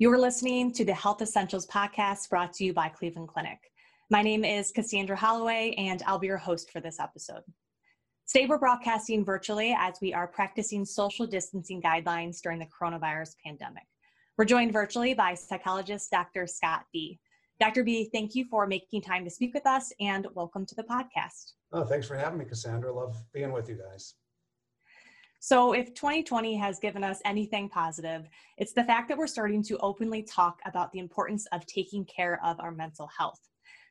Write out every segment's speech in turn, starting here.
You're listening to the Health Essentials podcast brought to you by Cleveland Clinic. My name is Cassandra Holloway, and I'll be your host for this episode. Today, we're broadcasting virtually as we are practicing social distancing guidelines during the coronavirus pandemic. We're joined virtually by psychologist Dr. Scott Bea. Dr. Bea, thank you for making time to speak with us and welcome to the podcast. Oh, thanks for having me, Cassandra. Love being with you guys. So, if 2020 has given us anything positive, it's the fact that we're starting to openly talk about the importance of taking care of our mental health.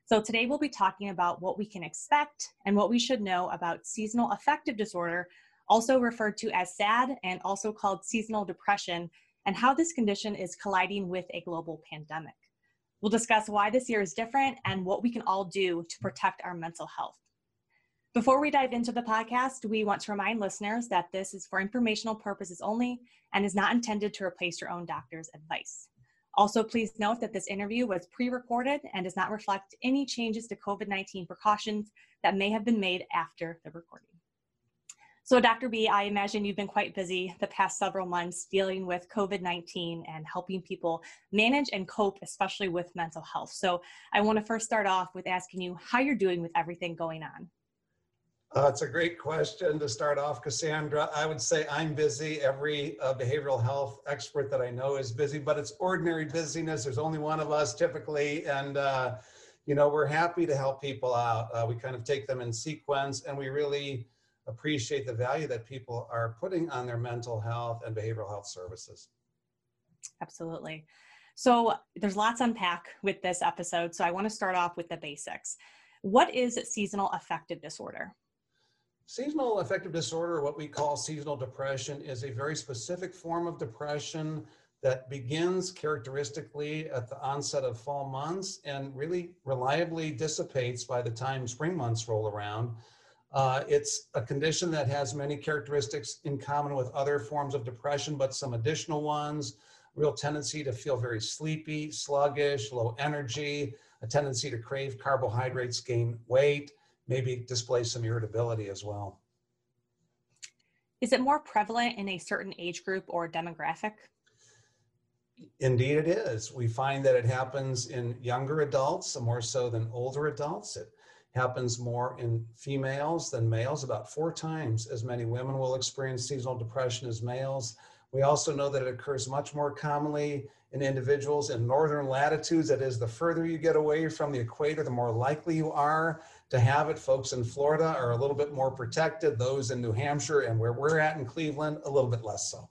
So, today we'll be talking about what we can expect and what we should know about seasonal affective disorder, also referred to as SAD and also called seasonal depression, and how this condition is colliding with a global pandemic. We'll discuss why this year is different and what we can all do to protect our mental health. Before we dive into the podcast, we want to remind listeners that this is for informational purposes only and is not intended to replace your own doctor's advice. Also, please note that this interview was pre recorded and does not reflect any changes to COVID 19 precautions that may have been made after the recording. So, Dr. Bea, I imagine you've been quite busy the past several months dealing with COVID 19 and helping people manage and cope, especially with mental health. So, I want to first start off with asking you how you're doing with everything going on. Uh, it's a great question to start off, Cassandra. I would say I'm busy. Every uh, behavioral health expert that I know is busy, but it's ordinary busyness. There's only one of us typically, and uh, you know we're happy to help people out. Uh, we kind of take them in sequence, and we really appreciate the value that people are putting on their mental health and behavioral health services. Absolutely. So there's lots unpack with this episode. So I want to start off with the basics. What is seasonal affective disorder? Seasonal affective disorder, what we call seasonal depression, is a very specific form of depression that begins characteristically at the onset of fall months and really reliably dissipates by the time spring months roll around. Uh, it's a condition that has many characteristics in common with other forms of depression, but some additional ones real tendency to feel very sleepy, sluggish, low energy, a tendency to crave carbohydrates, gain weight, maybe display some irritability as well. Is it more prevalent in a certain age group or demographic? Indeed, it is. We find that it happens in younger adults more so than older adults. It happens more in females than males. About four times as many women will experience seasonal depression as males. We also know that it occurs much more commonly in individuals in northern latitudes. That is, the further you get away from the equator, the more likely you are to have it. Folks in Florida are a little bit more protected. Those in New Hampshire and where we're at in Cleveland, a little bit less so.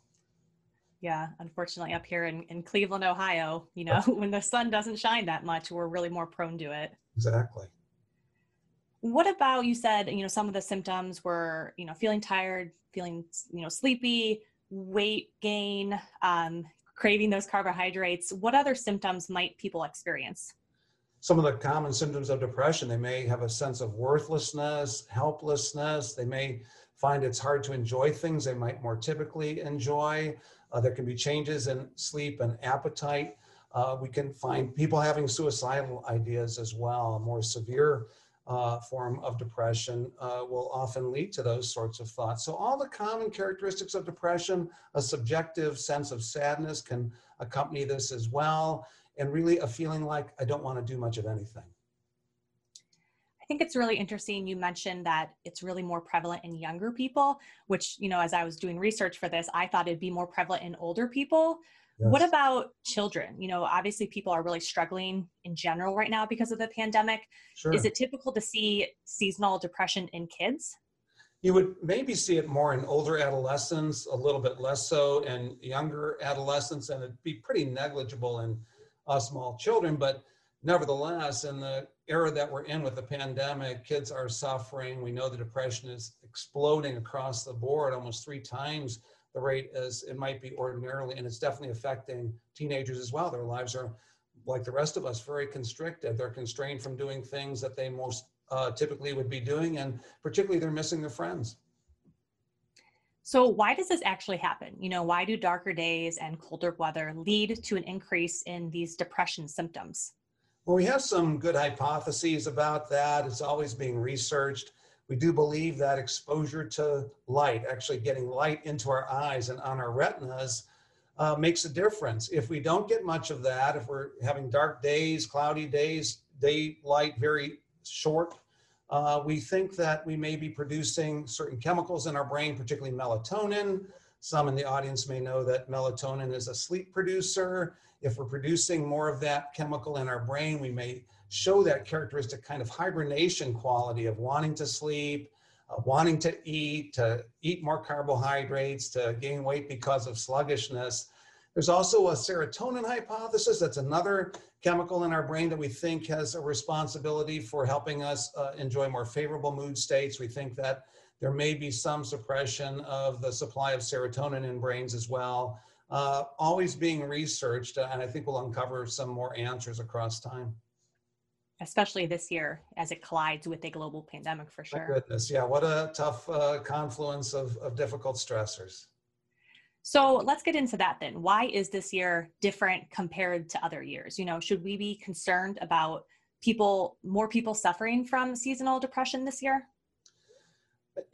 Yeah, unfortunately, up here in, in Cleveland, Ohio, you know, when the sun doesn't shine that much, we're really more prone to it. Exactly. What about you said, you know, some of the symptoms were, you know, feeling tired, feeling, you know, sleepy, weight gain, um, craving those carbohydrates. What other symptoms might people experience? Some of the common symptoms of depression. They may have a sense of worthlessness, helplessness. They may find it's hard to enjoy things they might more typically enjoy. Uh, there can be changes in sleep and appetite. Uh, we can find people having suicidal ideas as well. A more severe uh, form of depression uh, will often lead to those sorts of thoughts. So, all the common characteristics of depression, a subjective sense of sadness can accompany this as well and really a feeling like I don't want to do much of anything. I think it's really interesting. You mentioned that it's really more prevalent in younger people, which, you know, as I was doing research for this, I thought it'd be more prevalent in older people. Yes. What about children? You know, obviously people are really struggling in general right now because of the pandemic. Sure. Is it typical to see seasonal depression in kids? You would maybe see it more in older adolescents, a little bit less so in younger adolescents, and it'd be pretty negligible in uh, small children. But nevertheless, in the era that we're in with the pandemic, kids are suffering. We know the depression is exploding across the board, almost three times the rate as it might be ordinarily. And it's definitely affecting teenagers as well. Their lives are, like the rest of us, very constricted. They're constrained from doing things that they most uh, typically would be doing, and particularly they're missing their friends. So, why does this actually happen? You know, why do darker days and colder weather lead to an increase in these depression symptoms? Well, we have some good hypotheses about that. It's always being researched. We do believe that exposure to light, actually getting light into our eyes and on our retinas, uh, makes a difference. If we don't get much of that, if we're having dark days, cloudy days, daylight very short, uh, we think that we may be producing certain chemicals in our brain, particularly melatonin. Some in the audience may know that melatonin is a sleep producer. If we're producing more of that chemical in our brain, we may show that characteristic kind of hibernation quality of wanting to sleep, uh, wanting to eat, to eat more carbohydrates, to gain weight because of sluggishness. There's also a serotonin hypothesis. That's another chemical in our brain that we think has a responsibility for helping us uh, enjoy more favorable mood states. We think that there may be some suppression of the supply of serotonin in brains as well. Uh, always being researched, uh, and I think we'll uncover some more answers across time. Especially this year as it collides with a global pandemic for sure. Goodness, yeah, what a tough uh, confluence of, of difficult stressors. So let's get into that then. Why is this year different compared to other years? You know, should we be concerned about people, more people suffering from seasonal depression this year?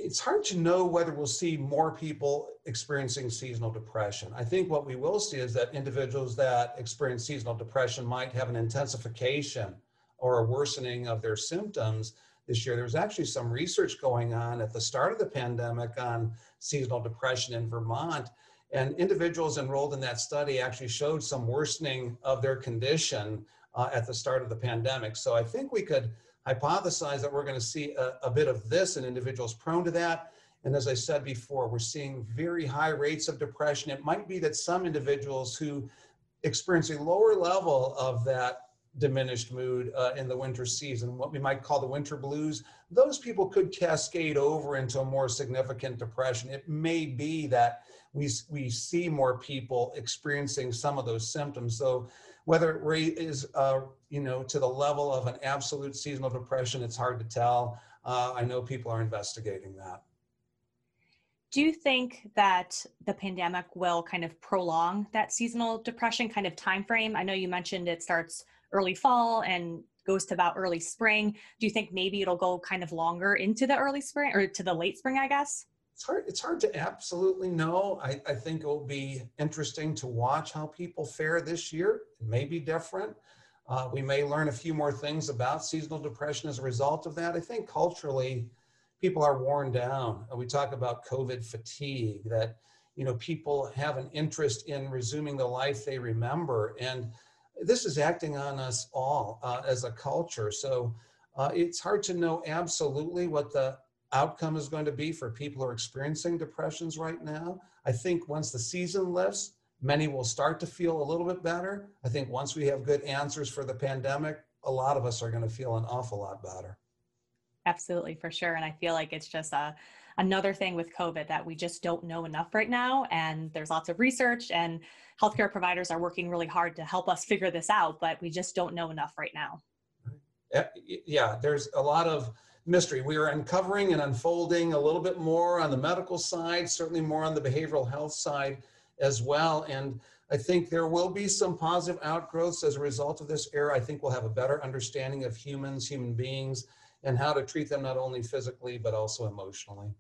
It's hard to know whether we'll see more people experiencing seasonal depression. I think what we will see is that individuals that experience seasonal depression might have an intensification or a worsening of their symptoms this year. There's actually some research going on at the start of the pandemic on seasonal depression in Vermont and individuals enrolled in that study actually showed some worsening of their condition uh, at the start of the pandemic. So I think we could hypothesize that we're going to see a, a, bit of this in individuals prone to that. And as I said before, we're seeing very high rates of depression. It might be that some individuals who experience a lower level of that diminished mood uh, in the winter season, what we might call the winter blues, those people could cascade over into a more significant depression. It may be that we, we see more people experiencing some of those symptoms. So whether it is, uh, you know, to the level of an absolute seasonal depression, it's hard to tell. Uh, I know people are investigating that. Do you think that the pandemic will kind of prolong that seasonal depression kind of time frame? I know you mentioned it starts early fall and goes to about early spring. Do you think maybe it'll go kind of longer into the early spring or to the late spring, I guess? It's hard it's hard to absolutely know. I, I think it will be interesting to watch how people fare this year. It may be different. Uh, we may learn a few more things about seasonal depression as a result of that. I think culturally people are worn down. We talk about covid fatigue that you know people have an interest in resuming the life they remember. And this is acting on us all uh, as a culture. So uh, it's hard to know absolutely what the outcome is going to be for people who are experiencing depressions right now. I think once the season lifts, many will start to feel a little bit better. I think once we have good answers for the pandemic, a lot of us are going to feel an awful lot better. Absolutely, for sure. And I feel like it's just a, another thing with COVID that we just don't know enough right now. And there's lots of research, and healthcare providers are working really hard to help us figure this out, but we just don't know enough right now. Yeah, there's a lot of mystery. We are uncovering and unfolding a little bit more on the medical side, certainly more on the behavioral health side as well. And I think there will be some positive outgrowths as a result of this era. I think we'll have a better understanding of humans, human beings, and how to treat them not only physically, but also emotionally.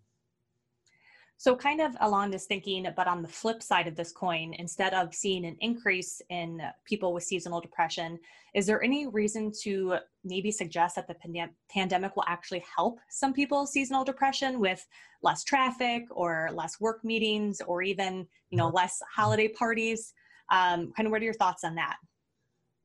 So, kind of along this thinking, but on the flip side of this coin, instead of seeing an increase in people with seasonal depression, is there any reason to maybe suggest that the pandem- pandemic will actually help some people's seasonal depression with less traffic or less work meetings or even, you know, less holiday parties? Um, kind of, what are your thoughts on that?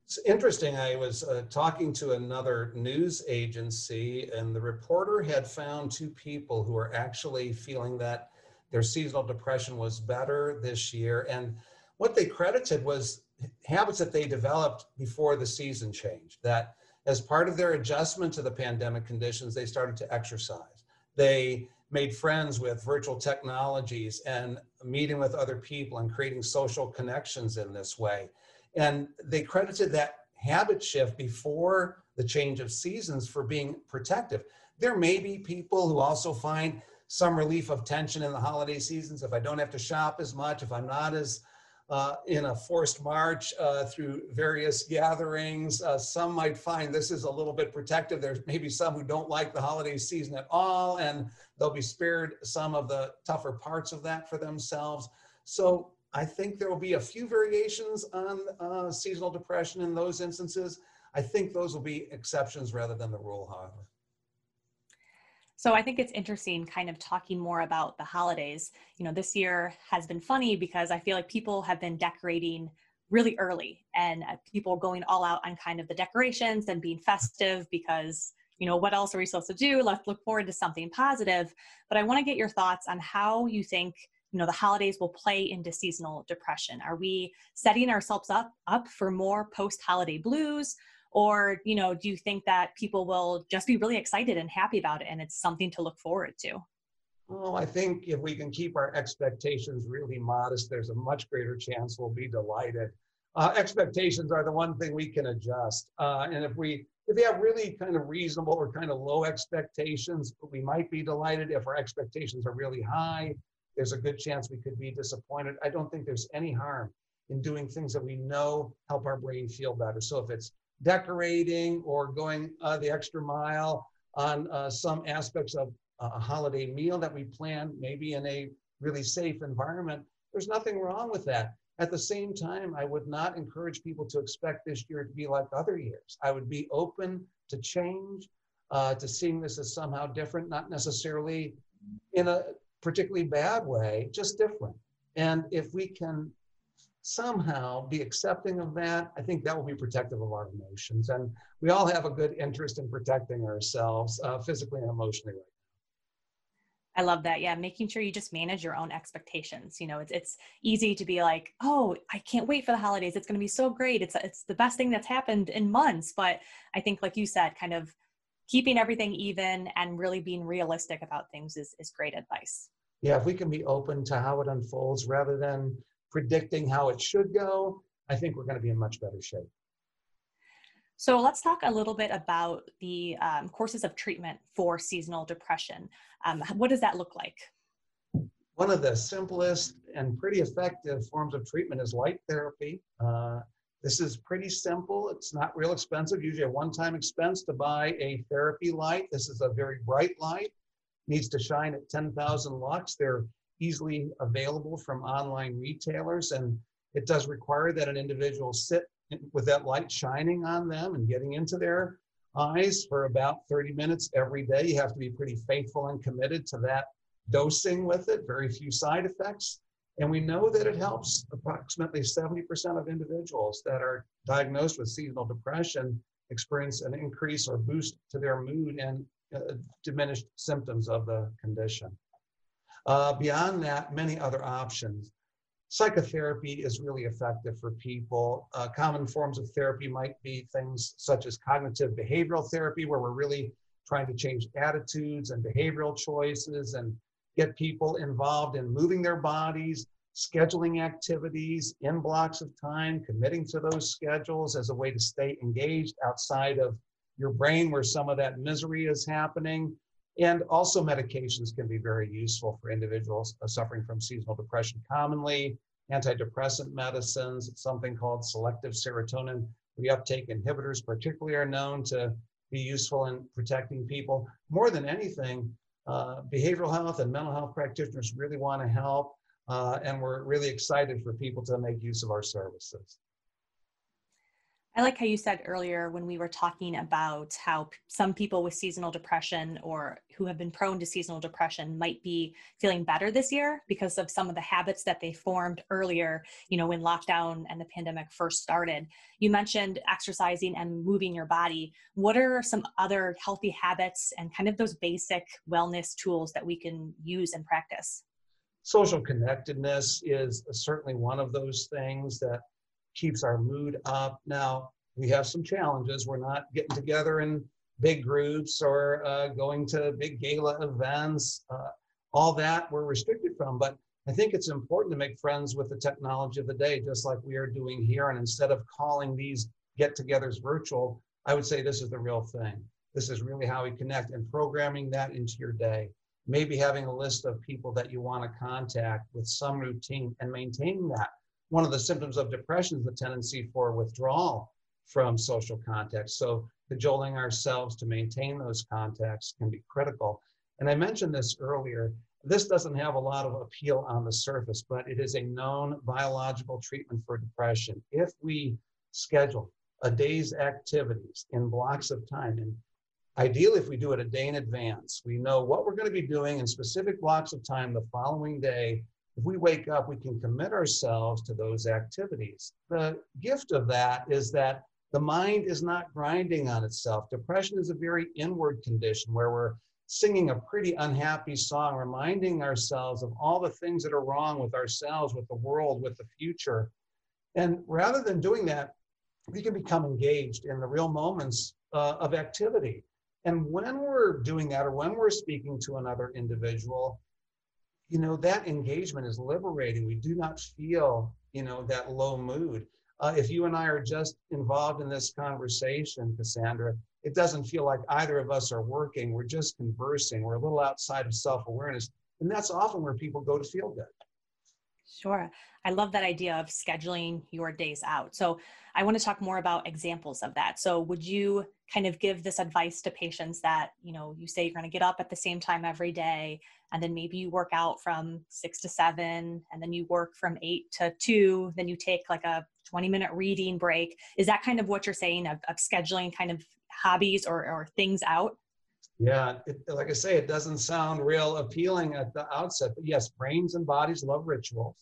It's interesting. I was uh, talking to another news agency, and the reporter had found two people who are actually feeling that their seasonal depression was better this year. And what they credited was habits that they developed before the season changed. That as part of their adjustment to the pandemic conditions, they started to exercise. They made friends with virtual technologies and meeting with other people and creating social connections in this way. And they credited that habit shift before the change of seasons for being protective. There may be people who also find some relief of tension in the holiday seasons. If I don't have to shop as much, if I'm not as uh, in a forced march uh, through various gatherings. Uh, some might find this is a little bit protective. There's maybe some who don't like the holiday season at all, and they'll be spared some of the tougher parts of that for themselves. So I think there will be a few variations on uh, seasonal depression in those instances. I think those will be exceptions rather than the rule, however. So I think it's interesting kind of talking more about the holidays. You know, this year has been funny because I feel like people have been decorating really early and uh, people going all out on kind of the decorations and being festive because you know what else are we supposed to do? Let's look forward to something positive. But i want to get your thoughts on how you think you know the holidays will play into seasonal depression. Are we setting ourselves up up for more post holiday blues or you know do you think that people will just be really excited and happy about it and it's something to look forward to? Well i think if we can keep our expectations really modest there's a much greater chance we'll be delighted. Uh, expectations are the one thing we can adjust. Uh, and if we if we have really kind of reasonable or kind of low expectations we might be delighted. If our expectations are really high there's a good chance we could be disappointed. I don't think there's any harm in doing things that we know help our brain feel better. So if it's decorating or going uh, the extra mile on uh, some aspects of a holiday meal that we plan, maybe in a really safe environment. There's nothing wrong with that. At the same time, I would not encourage people to expect this year to be like other years. I would be open to change, uh, to seeing this as somehow different, not necessarily in a particularly bad way, just different. And if we can somehow be accepting of that, I think that will be protective of our emotions. And we all have a good interest in protecting ourselves uh, physically and emotionally right I love that. Yeah, making sure you just manage your own expectations. You know, it's it's easy to be like, "Oh, I can't wait for the holidays. It's going to be so great. It's it's the best thing that's happened in months." But I think like you said, kind of keeping everything even and really being realistic about things is is great advice. Yeah, if we can be open to how it unfolds rather than predicting how it should go, I think we're going to be in much better shape. So let's talk a little bit about the um, courses of treatment for seasonal depression. Um, what does that look like? One of the simplest and pretty effective forms of treatment is light therapy. Uh, this is pretty simple. It's not real expensive, usually a one-time expense to buy a therapy light. This is a very bright light, needs to shine at 10,000 lux. They're easily available from online retailers. And it does require that an individual sit with that light shining on them and getting into their eyes for about 30 minutes every day. You have to be pretty faithful and committed to that dosing with it, very few side effects. And we know that it helps approximately 70% of individuals that are diagnosed with seasonal depression experience an increase or boost to their mood and uh, diminished symptoms of the condition. Uh, beyond that, many other options. Psychotherapy is really effective for people. Uh, common forms of therapy might be things such as cognitive behavioral therapy, where we're really trying to change attitudes and behavioral choices and get people involved in moving their bodies, scheduling activities in blocks of time, committing to those schedules as a way to stay engaged outside of your brain where some of that misery is happening. And also medications can be very useful for individuals suffering from seasonal depression. Commonly, antidepressant medicines, something called selective serotonin reuptake inhibitors particularly are known to be useful in protecting people. More than anything, uh, behavioral health and mental health practitioners really want to help, uh, and we're really excited for people to make use of our services. I like how you said earlier when we were talking about how p- some people with seasonal depression or who have been prone to seasonal depression might be feeling better this year because of some of the habits that they formed earlier, you know, when lockdown and the pandemic first started. You mentioned exercising and moving your body. What are some other healthy habits and kind of those basic wellness tools that we can use and practice? Social connectedness is uh, certainly one of those things that keeps our mood up. Now, we have some challenges. We're not getting together in big groups or uh, going to big gala events. Uh, all that we're restricted from. But I think it's important to make friends with the technology of the day, just like we are doing here. And instead of calling these get togethers virtual, I would say this is the real thing. This is really how we connect and programming that into your day. Maybe having a list of people that you want to contact with some routine and maintaining that. One of the symptoms of depression is the tendency for withdrawal from social context. So, cajoling ourselves to maintain those contacts can be critical. And I mentioned this earlier. This doesn't have a lot of appeal on the surface, but it is a known biological treatment for depression. If we schedule a day's activities in blocks of time, and ideally, if we do it a day in advance, we know what we're going to be doing in specific blocks of time the following day. If we wake up, we can commit ourselves to those activities. The gift of that is that the mind is not grinding on itself. Depression is a very inward condition where we're singing a pretty unhappy song, reminding ourselves of all the things that are wrong with ourselves, with the world, with the future. And rather than doing that, we can become engaged in the real moments uh, of activity. And when we're doing that, or when we're speaking to another individual, you know, that engagement is liberating. We do not feel, you know, that low mood. Uh, if you and I are just involved in this conversation, Cassandra, it doesn't feel like either of us are working. We're just conversing. We're a little outside of self awareness. And that's often where people go to feel good. Sure. I love that idea of scheduling your days out. So, I want to talk more about examples of that. So, would you kind of give this advice to patients that, you know, you say you're going to get up at the same time every day, and then maybe you work out from six to seven, and then you work from eight to two, then you take like a 20 minute reading break? Is that kind of what you're saying of, of scheduling kind of hobbies or, or things out? Yeah, it, like I say, it doesn't sound real appealing at the outset, but yes, brains and bodies love rituals.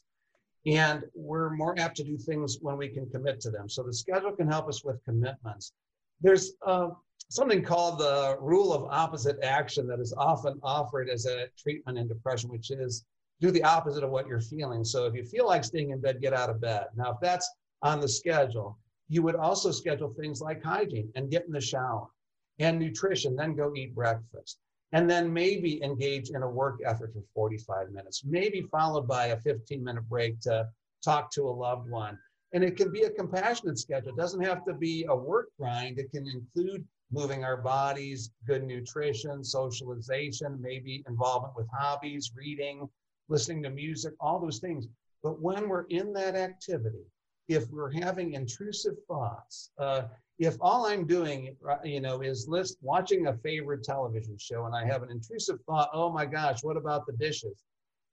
And we're more apt to do things when we can commit to them. So the schedule can help us with commitments. There's uh, something called the rule of opposite action that is often offered as a treatment in depression, which is do the opposite of what you're feeling. So if you feel like staying in bed, get out of bed. Now, if that's on the schedule, you would also schedule things like hygiene and get in the shower and nutrition, then go eat breakfast. And then maybe engage in a work effort for 45 minutes, maybe followed by a 15 minute break to talk to a loved one. And it can be a compassionate schedule. It doesn't have to be a work grind. It can include moving our bodies, good nutrition, socialization, maybe involvement with hobbies, reading, listening to music, all those things. But when we're in that activity, if we're having intrusive thoughts, uh, if all I'm doing, you know, is list watching a favorite television show and I have an intrusive thought, oh my gosh, what about the dishes?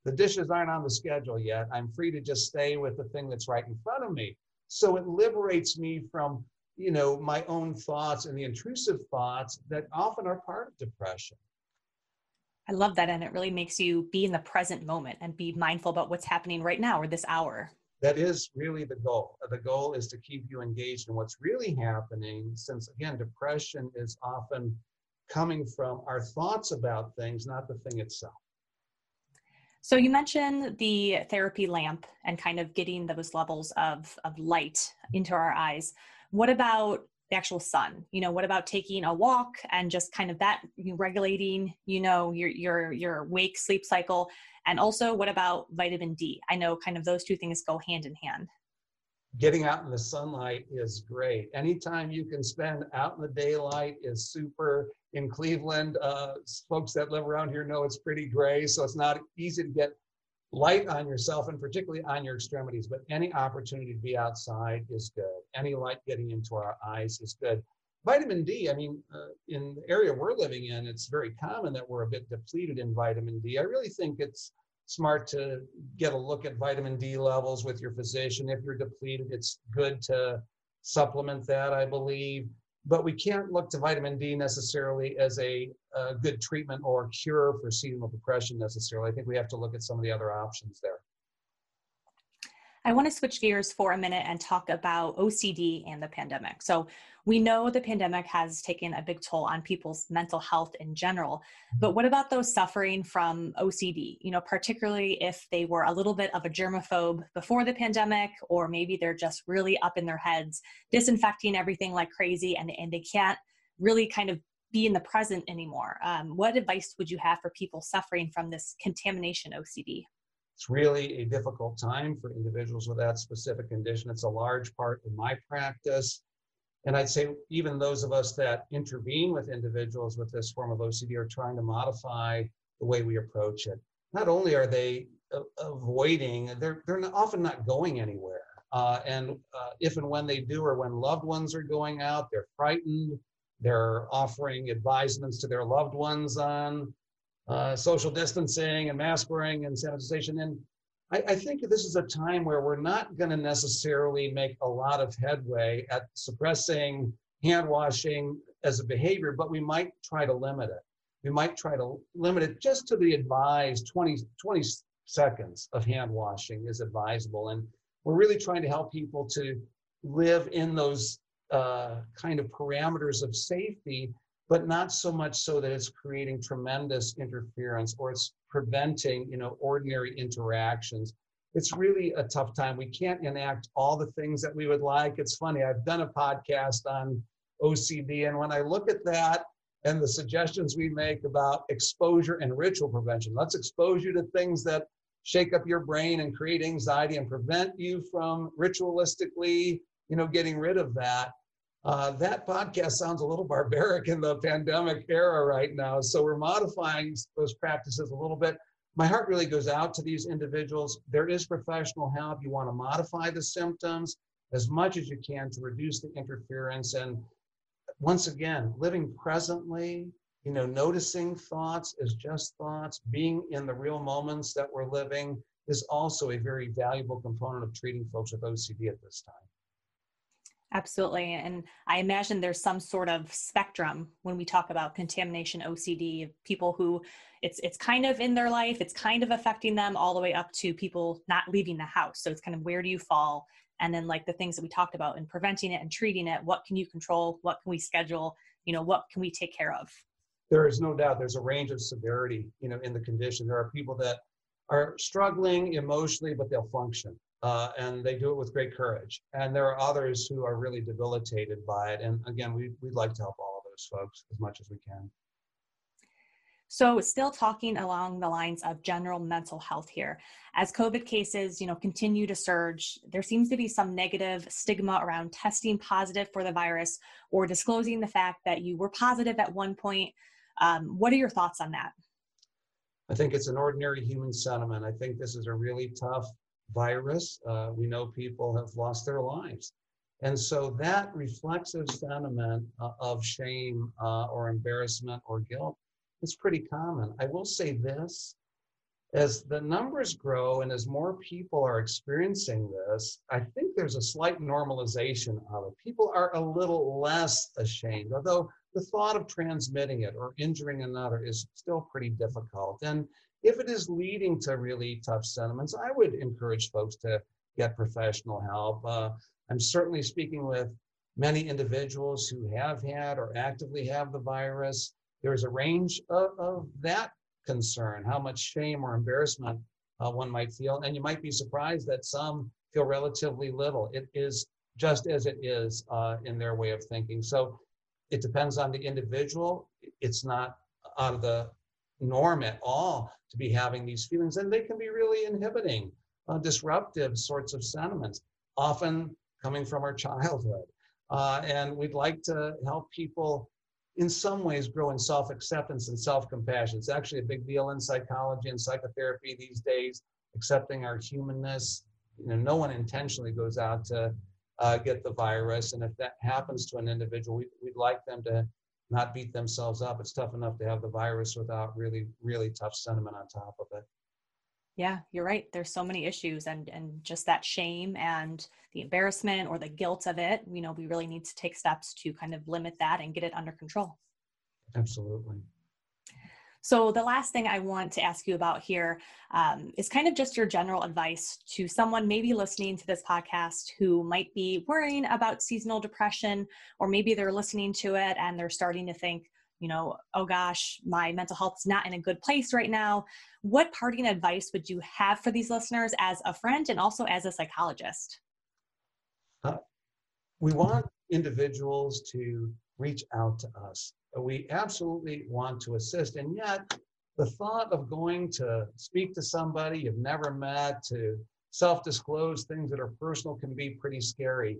The dishes aren't on the schedule yet. I'm free to just stay with the thing that's right in front of me. So it liberates me from, you know, my own thoughts and the intrusive thoughts that often are part of depression. I love that. And it really makes you be in the present moment and be mindful about what's happening right now or this hour that is really the goal. Uh, the goal is to keep you engaged in what's really happening, since again, depression is often coming from our thoughts about things, not the thing itself. So you mentioned the therapy lamp and kind of getting those levels of, of light into our eyes. What about the actual sun? You know, what about taking a walk and just kind of that regulating, you know, your your your wake sleep cycle and also, what about vitamin D? I know kind of those two things go hand in hand. Getting out in the sunlight is great. Anytime you can spend out in the daylight is super. In Cleveland, uh, folks that live around here know it's pretty gray, so it's not easy to get light on yourself and particularly on your extremities. But any opportunity to be outside is good. Any light getting into our eyes is good. Vitamin D, I mean, uh, in the area we're living in, it's very common that we're a bit depleted in vitamin D. I really think it's smart to get a look at vitamin D levels with your physician. If you're depleted, it's good to supplement that, I believe. But we can't look to vitamin D necessarily as a, a good treatment or cure for seasonal depression necessarily. I think we have to look at some of the other options there. I want to switch gears for a minute and talk about OCD and the pandemic. So, we know the pandemic has taken a big toll on people's mental health in general, mm-hmm. but what about those suffering from OCD? You know, particularly if they were a little bit of a germaphobe before the pandemic, or maybe they're just really up in their heads, disinfecting everything like crazy, and, and they can't really kind of be in the present anymore. Um, what advice would you have for people suffering from this contamination OCD? It's really a difficult time for individuals with that specific condition. It's a large part of my practice. And I'd say even those of us that intervene with individuals with this form of OCD are trying to modify the way we approach it. Not only are they avoiding, they're, they're often not going anywhere. Uh, and uh, if and when they do, or when loved ones are going out, they're frightened. They're offering advisements to their loved ones on uh, social distancing and mask wearing and sanitization. And I, I think this is a time where we're not going to necessarily make a lot of headway at suppressing hand washing as a behavior, but we might try to limit it. We might try to limit it just to the advised 20, 20 seconds of hand washing is advisable. And we're really trying to help people to live in those uh, kind of parameters of safety, but not so much so that it's creating tremendous interference or it's preventing, you know, ordinary interactions. It's really a tough time. We can't enact all the things that we would like. It's funny. I've done a podcast on OCD, and when I look at that and the suggestions we make about exposure and ritual prevention, let's expose you to things that shake up your brain and create anxiety and prevent you from ritualistically, you know, getting rid of that. Uh, that podcast sounds a little barbaric in the pandemic era right now. So we're modifying those practices a little bit. My heart really goes out to these individuals. There is professional help. You want to modify the symptoms as much as you can to reduce the interference. And once again, living presently, you know, noticing thoughts as just thoughts, being in the real moments that we're living is also a very valuable component of treating folks with OCD at this time. Absolutely. And I imagine there's some sort of spectrum when we talk about contamination OCD, people who it's it's kind of in their life, it's kind of affecting them all the way up to people not leaving the house. So it's kind of where do you fall? And then like the things that we talked about in preventing it and treating it, what can you control? What can we schedule? You know, what can we take care of? there is no doubt there's a range of severity, you know, in the condition. There are people that are struggling emotionally, but they'll function. Uh, and they do it with great courage. And there are others who are really debilitated by it. And again, we, we'd like to help all of those folks as much as we can. So, still talking along the lines of general mental health here. As COVID cases, you know, continue to surge, there seems to be some negative stigma around testing positive for the virus or disclosing the fact that you were positive at one point um, what are your thoughts on that? I think it's an ordinary human sentiment. I think this is a really tough virus. Uh, we know people have lost their lives. And so that reflexive sentiment uh, of shame uh, or embarrassment or guilt is pretty common. I will say this as the numbers grow and as more people are experiencing this, I think there's a slight normalization of it. People are a little less ashamed, although the thought of transmitting it or injuring another is still pretty difficult. And if it is leading to really tough sentiments, I would encourage folks to get professional help. Uh, I'm certainly speaking with many individuals who have had or actively have the virus. There's a range of, of that concern, how much shame or embarrassment uh, one might feel. And you might be surprised that some feel relatively little. It is just as it is uh, in their way of thinking. So it depends on the individual. It's not out of the norm at all to be having these feelings, and they can be really inhibiting, uh, disruptive sorts of sentiments, often coming from our childhood. Uh, and we'd like to help people in some ways grow in self-acceptance and self-compassion. It's actually a big deal in psychology and psychotherapy these days, accepting our humanness. You know, no one intentionally goes out to uh, get the virus. And if that happens to an individual, we, we'd like them to not beat themselves up. It's tough enough to have the virus without really, really tough sentiment on top of it. Yeah, you're right. There's so many issues and and just that shame and the embarrassment or the guilt of it, you know, we really need to take steps to kind of limit that and get it under control. Absolutely. So, the last thing I want to ask you about here um, is kind of just your general advice to someone maybe listening to this podcast who might be worrying about seasonal depression, or maybe they're listening to it and they're starting to think, you know, oh gosh, my mental health's not in a good place right now. What parting advice would you have for these listeners as a friend and also as a psychologist? Uh, we want individuals to reach out to us We absolutely want to assist. And yet, the thought of going to speak to somebody you've never met, to self disclose things that are personal, can be pretty scary.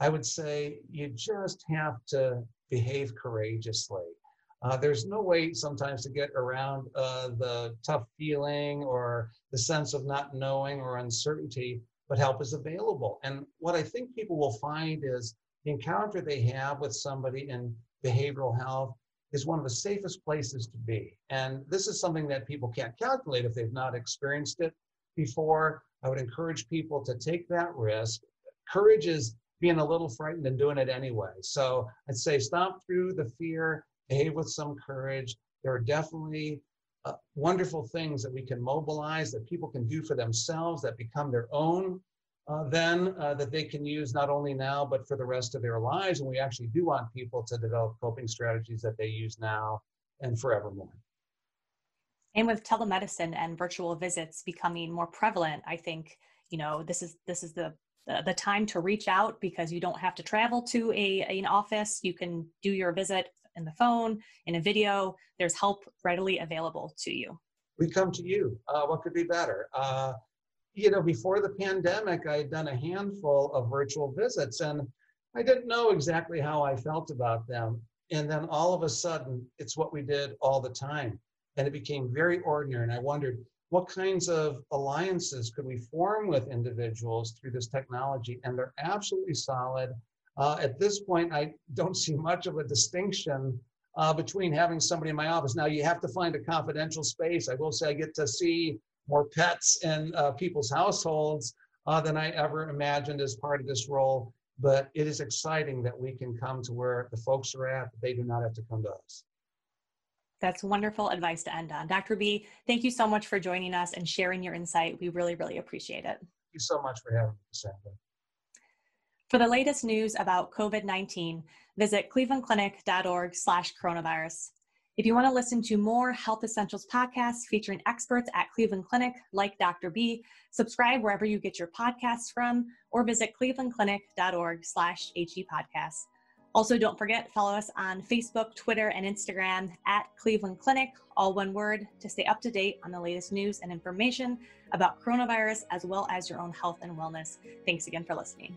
I would say you just have to behave courageously. Uh, there's no way sometimes to get around uh, the tough feeling or the sense of not knowing or uncertainty, but help is available. And what I think people will find is the encounter they have with somebody in behavioral health is one of the safest places to be. And this is something that people can't calculate if they've not experienced it before. I would encourage people to take that risk. Courage is being a little frightened and doing it anyway. So I'd say stop through the fear, behave with some courage. There are definitely uh, wonderful things that we can mobilize that people can do for themselves that become their own uh, then uh, that they can use not only now but for the rest of their lives. And we actually do want people to develop coping strategies that they use now and forevermore. And with telemedicine and virtual visits becoming more prevalent. I think you know this is this is the the, the time to reach out because you don't have to travel to a an office. You can do your visit in the phone in a video. There's help readily available to you. We come to you. Uh, what could be better? Uh, you know before the pandemic i had done a handful of virtual visits and i didn't know exactly how i felt about them and then all of a sudden it's what we did all the time and it became very ordinary and i wondered what kinds of alliances could we form with individuals through this technology? And they're absolutely solid. Uh, at this point, I don't see much of a distinction uh, between having somebody in my office. Now, you have to find a confidential space. I will say I get to see more pets in uh, people's households uh, than I ever imagined as part of this role. But it is exciting that we can come to where the folks are at, they do not have to come to us. That's wonderful advice to end on. Dr. Bea, thank you so much for joining us and sharing your insight. We really, really appreciate it. Thank you so much for having me, Sandra. For the latest news about COVID-19, visit clevelandclinic.org slash coronavirus. If you want to listen to more Health Essentials podcasts featuring experts at Cleveland Clinic like Dr. Bea, subscribe wherever you get your podcasts from or visit clevelandclinic.org slash HE podcasts. Also, don't forget, follow us on Facebook, Twitter, and Instagram at Cleveland Clinic, all one word, to stay up to date on the latest news and information about coronavirus as well as your own health and wellness. Thanks again for listening.